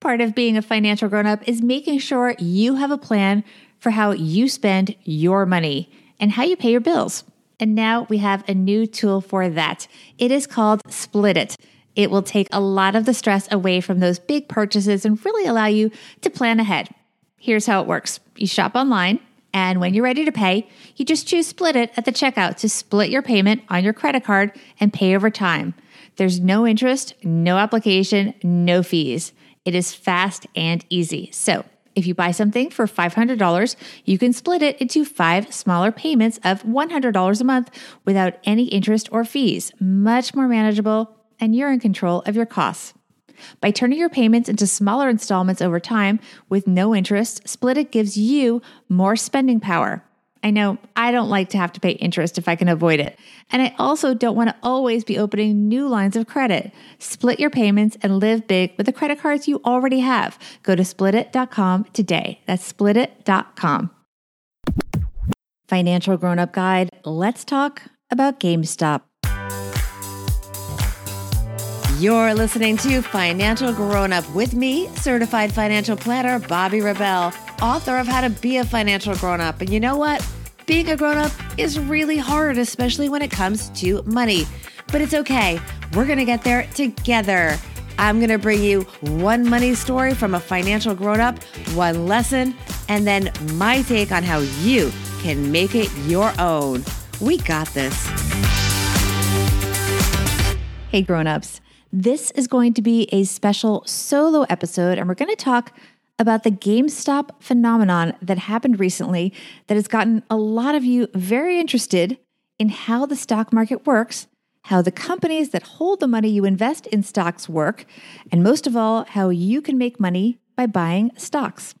Part of being a financial grown up is making sure you have a plan for how you spend your money and how you pay your bills. And now we have a new tool for that. It is called Splitit. It will take a lot of the stress away from those big purchases and really allow you to plan ahead. Here's how it works you shop online, and when you're ready to pay, you just choose Splitit at the checkout to split your payment on your credit card and pay over time. There's no interest, no application, no fees. It is fast and easy. So, if you buy something for $500, you can split it into five smaller payments of $100 a month without any interest or fees. Much more manageable, and you're in control of your costs. By turning your payments into smaller installments over time with no interest, Splitit gives you more spending power. I know I don't like to have to pay interest if I can avoid it. And I also don't want to always be opening new lines of credit. Split your payments and live big with the credit cards you already have. Go to splitit.com today. That's splitit.com. Financial Grown Up Guide. Let's talk about GameStop. You're listening to Financial Grown Up with me, certified financial planner Bobbi Rebell, author of How to Be a Financial Grown Up. And you know what? Being a grown up is really hard, especially when it comes to money. But it's okay. We're to get there together. I'm to bring you one money story from a financial grown up, one lesson, and then my take on how you can make it your own. We got this. Hey, grown ups. This is going to be a special solo episode, and we're going to talk about the GameStop phenomenon that happened recently that has gotten a lot of you very interested in how the stock market works, how the companies that hold the money you invest in stocks work, and most of all, how you can make money by buying stocks.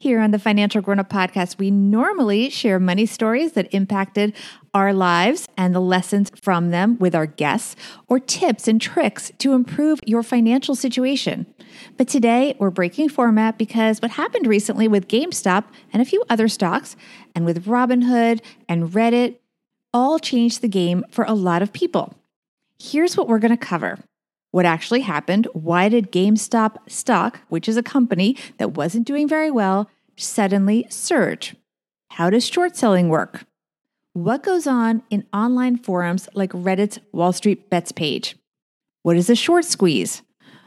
Here on the Financial Grown Up Podcast, we normally share money stories that impacted our lives and the lessons from them with our guests, or tips and tricks to improve your financial situation. But today, we're breaking format because what happened recently with GameStop and a few other stocks, and with Robinhood and Reddit, all changed the game for a lot of people. Here's what we're going to cover what actually happened, why did GameStop stock, which is a company that wasn't doing very well, suddenly surge? How does short selling work? What goes on in online forums like Reddit's Wall Street Bets page? What is a short squeeze?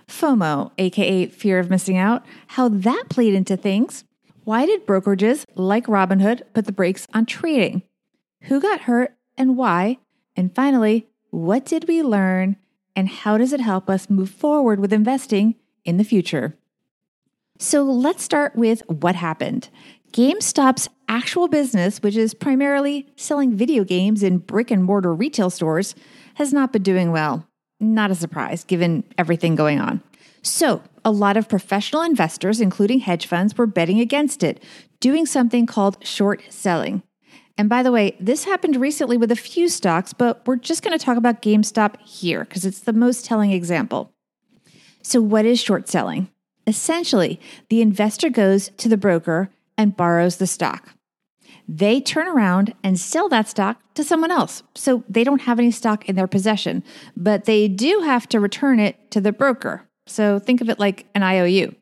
FOMO, aka fear of missing out, how that played into things. Why did brokerages like Robinhood put the brakes on trading? Who got hurt and why? And finally, what did we learn and how does it help us move forward with investing in the future? So let's start with what happened. GameStop's actual business, which is primarily selling video games in brick and mortar retail stores, has not been doing well. Not a surprise given everything going on. So, a lot of professional investors, including hedge funds, were betting against it, doing something called short selling. And by the way, this happened recently with a few stocks, but we're just going to talk about GameStop here because it's the most telling example. So, what is short selling? Essentially, the investor goes to the broker and borrows the stock. They turn around and sell that stock to someone else. So they don't have any stock in their possession, but they do have to return it to the broker. So think of it like an IOU.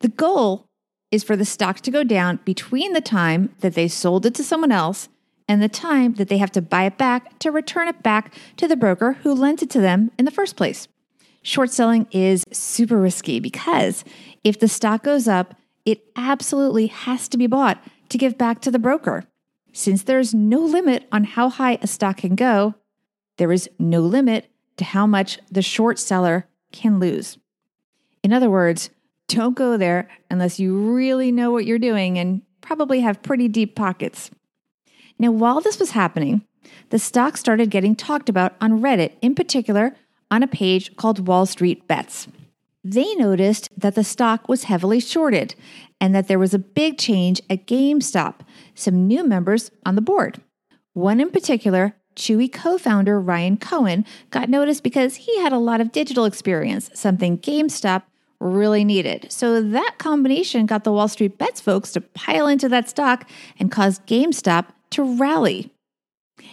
The goal is for the stock to go down between the time that they sold it to someone else and the time that they have to buy it back to return it back to the broker who lent it to them in the first place. Short selling is super risky because if the stock goes up, it absolutely has to be bought to give back to the broker. Since there's no limit on how high a stock can go, there is no limit to how much the short seller can lose. In other words, don't go there unless you really know what you're doing and probably have pretty deep pockets. Now, while this was happening, the stock started getting talked about on Reddit, in particular on a page called Wall Street Bets. They noticed that the stock was heavily shorted and that there was a big change at GameStop, some new members on the board. One in particular, Chewy co founder Ryan Cohen, got noticed because he had a lot of digital experience, something GameStop really needed. So that combination got the Wall Street Bets folks to pile into that stock and caused GameStop to rally.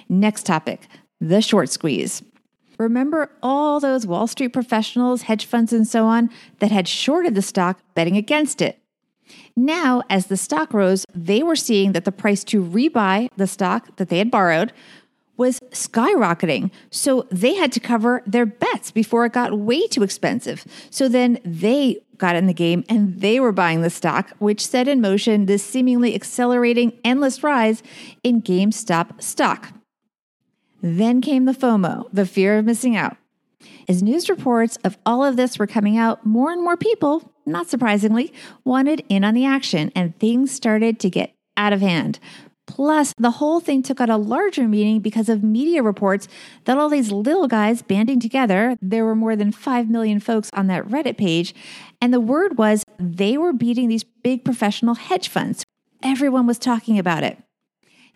Next topic the short squeeze. Remember all those Wall Street professionals, hedge funds, and so on that had shorted the stock betting against it? Now, as the stock rose, they were seeing that the price to rebuy the stock that they had borrowed was skyrocketing. So they had to cover their bets before it got way too expensive. So then they got in the game and they were buying the stock, which set in motion this seemingly accelerating endless rise in GameStop stock. Then came the FOMO, the fear of missing out. As news reports of all of this were coming out, more and more people, not surprisingly, wanted in on the action and things started to get out of hand. Plus, the whole thing took on a larger meaning because of media reports that all these little guys banding together, there were more than 5 million folks on that Reddit page, and the word was they were beating these big professional hedge funds. Everyone was talking about it.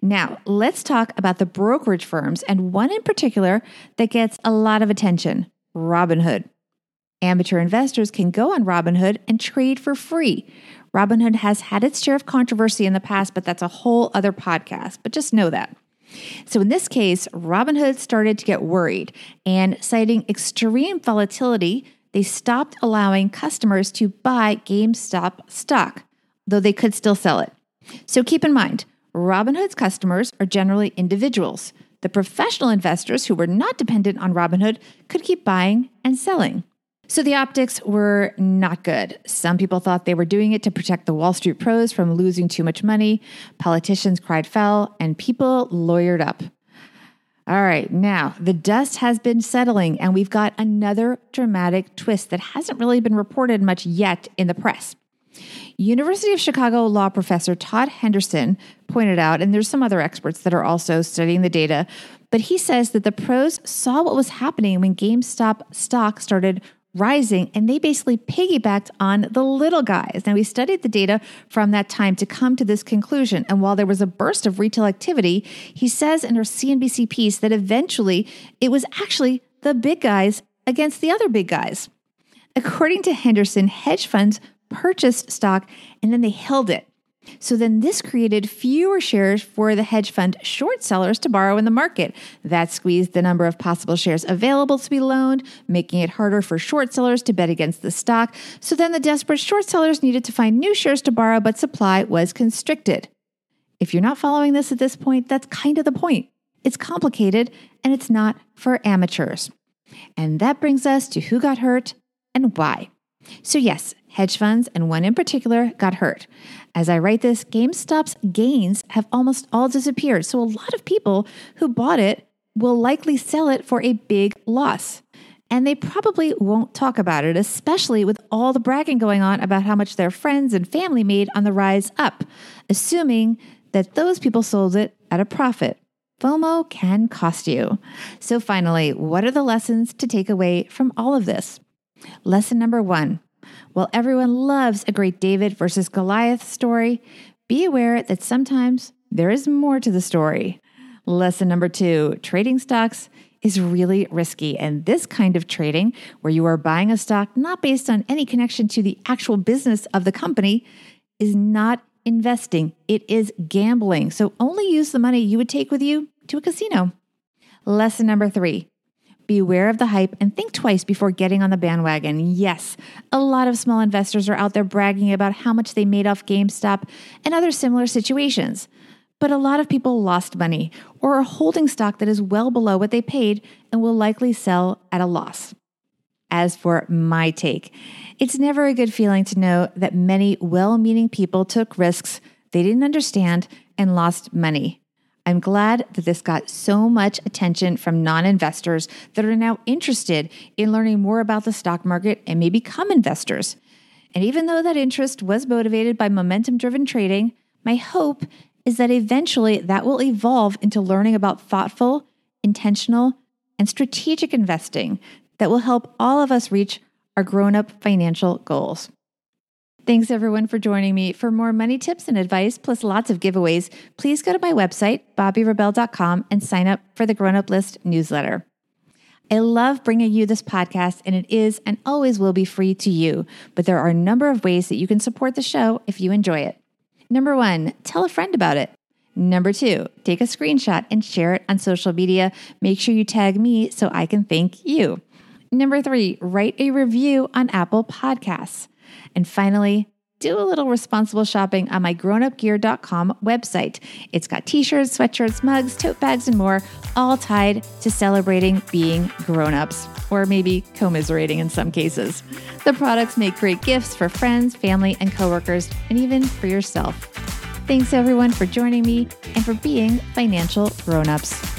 Now, let's talk about the brokerage firms and one in particular that gets a lot of attention Robinhood. Amateur investors can go on Robinhood and trade for free. Robinhood has had its share of controversy in the past, but that's a whole other podcast. But just know that. So, in this case, Robinhood started to get worried and citing extreme volatility, they stopped allowing customers to buy GameStop stock, though they could still sell it. So, keep in mind, Robinhood's customers are generally individuals. The professional investors who were not dependent on Robinhood could keep buying and selling. So the optics were not good. Some people thought they were doing it to protect the Wall Street pros from losing too much money. Politicians cried foul, and people lawyered up. All right, now the dust has been settling, and we've got another dramatic twist that hasn't really been reported much yet in the press. University of Chicago law professor Todd Henderson pointed out, and there's some other experts that are also studying the data, but he says that the pros saw what was happening when GameStop stock started rising, and they basically piggybacked on the little guys. Now, we studied the data from that time to come to this conclusion. And while there was a burst of retail activity, he says in our CNBC piece that eventually it was actually the big guys against the other big guys. According to Henderson, hedge funds purchased stock and then they held it. So then this created fewer shares for the hedge fund short sellers to borrow in the market. That squeezed the number of possible shares available to be loaned, making it harder for short sellers to bet against the stock. So then the desperate short sellers needed to find new shares to borrow, but supply was constricted. If you're not following this at this point, that's kind of the point. It's complicated and it's not for amateurs. And that brings us to who got hurt and why. So, yes, hedge funds and one in particular got hurt. As I write this, GameStop's gains have almost all disappeared. So a lot of people who bought it will likely sell it for a big loss. And they probably won't talk about it, especially with all the bragging going on about how much their friends and family made on the rise up, assuming that those people sold it at a profit. FOMO can cost you. So, finally, what are the lessons to take away from all of this? Lesson number one while everyone loves a great David versus Goliath story, be aware that sometimes there is more to the story. Lesson number two trading stocks is really risky. And this kind of trading, where you are buying a stock not based on any connection to the actual business of the company, is not investing. It is gambling. So only use the money you would take with you to a casino. Lesson number three Beware of the hype and think twice before getting on the bandwagon. Yes, a lot of small investors are out there bragging about how much they made off GameStop and other similar situations. But a lot of people lost money or are holding stock that is well below what they paid and will likely sell at a loss. As for my take, it's never a good feeling to know that many well meaning people took risks they didn't understand and lost money. I'm glad that this got so much attention from non investors that are now interested in learning more about the stock market and may become investors. And even though that interest was motivated by momentum driven trading, my hope is that eventually that will evolve into learning about thoughtful, intentional, and strategic investing that will help all of us reach our grown up financial goals. Thanks everyone for joining me. For more money tips and advice, plus lots of giveaways, please go to my website, bobbirebell.com, and sign up for the Grown Up List newsletter. I love bringing you this podcast, and it is and always will be free to you. But there are a number of ways that you can support the show if you enjoy it. Number one, tell a friend about it. Number two, take a screenshot and share it on social media. Make sure you tag me so I can thank you. Number three, write a review on Apple Podcasts. And finally, do a little responsible shopping on my grownupgear.com website. It's got t shirts, sweatshirts, mugs, tote bags, and more, all tied to celebrating being grown ups, or maybe commiserating in some cases. The products make great gifts for friends, family, and coworkers, and even for yourself. Thanks everyone for joining me and for being financial grown ups.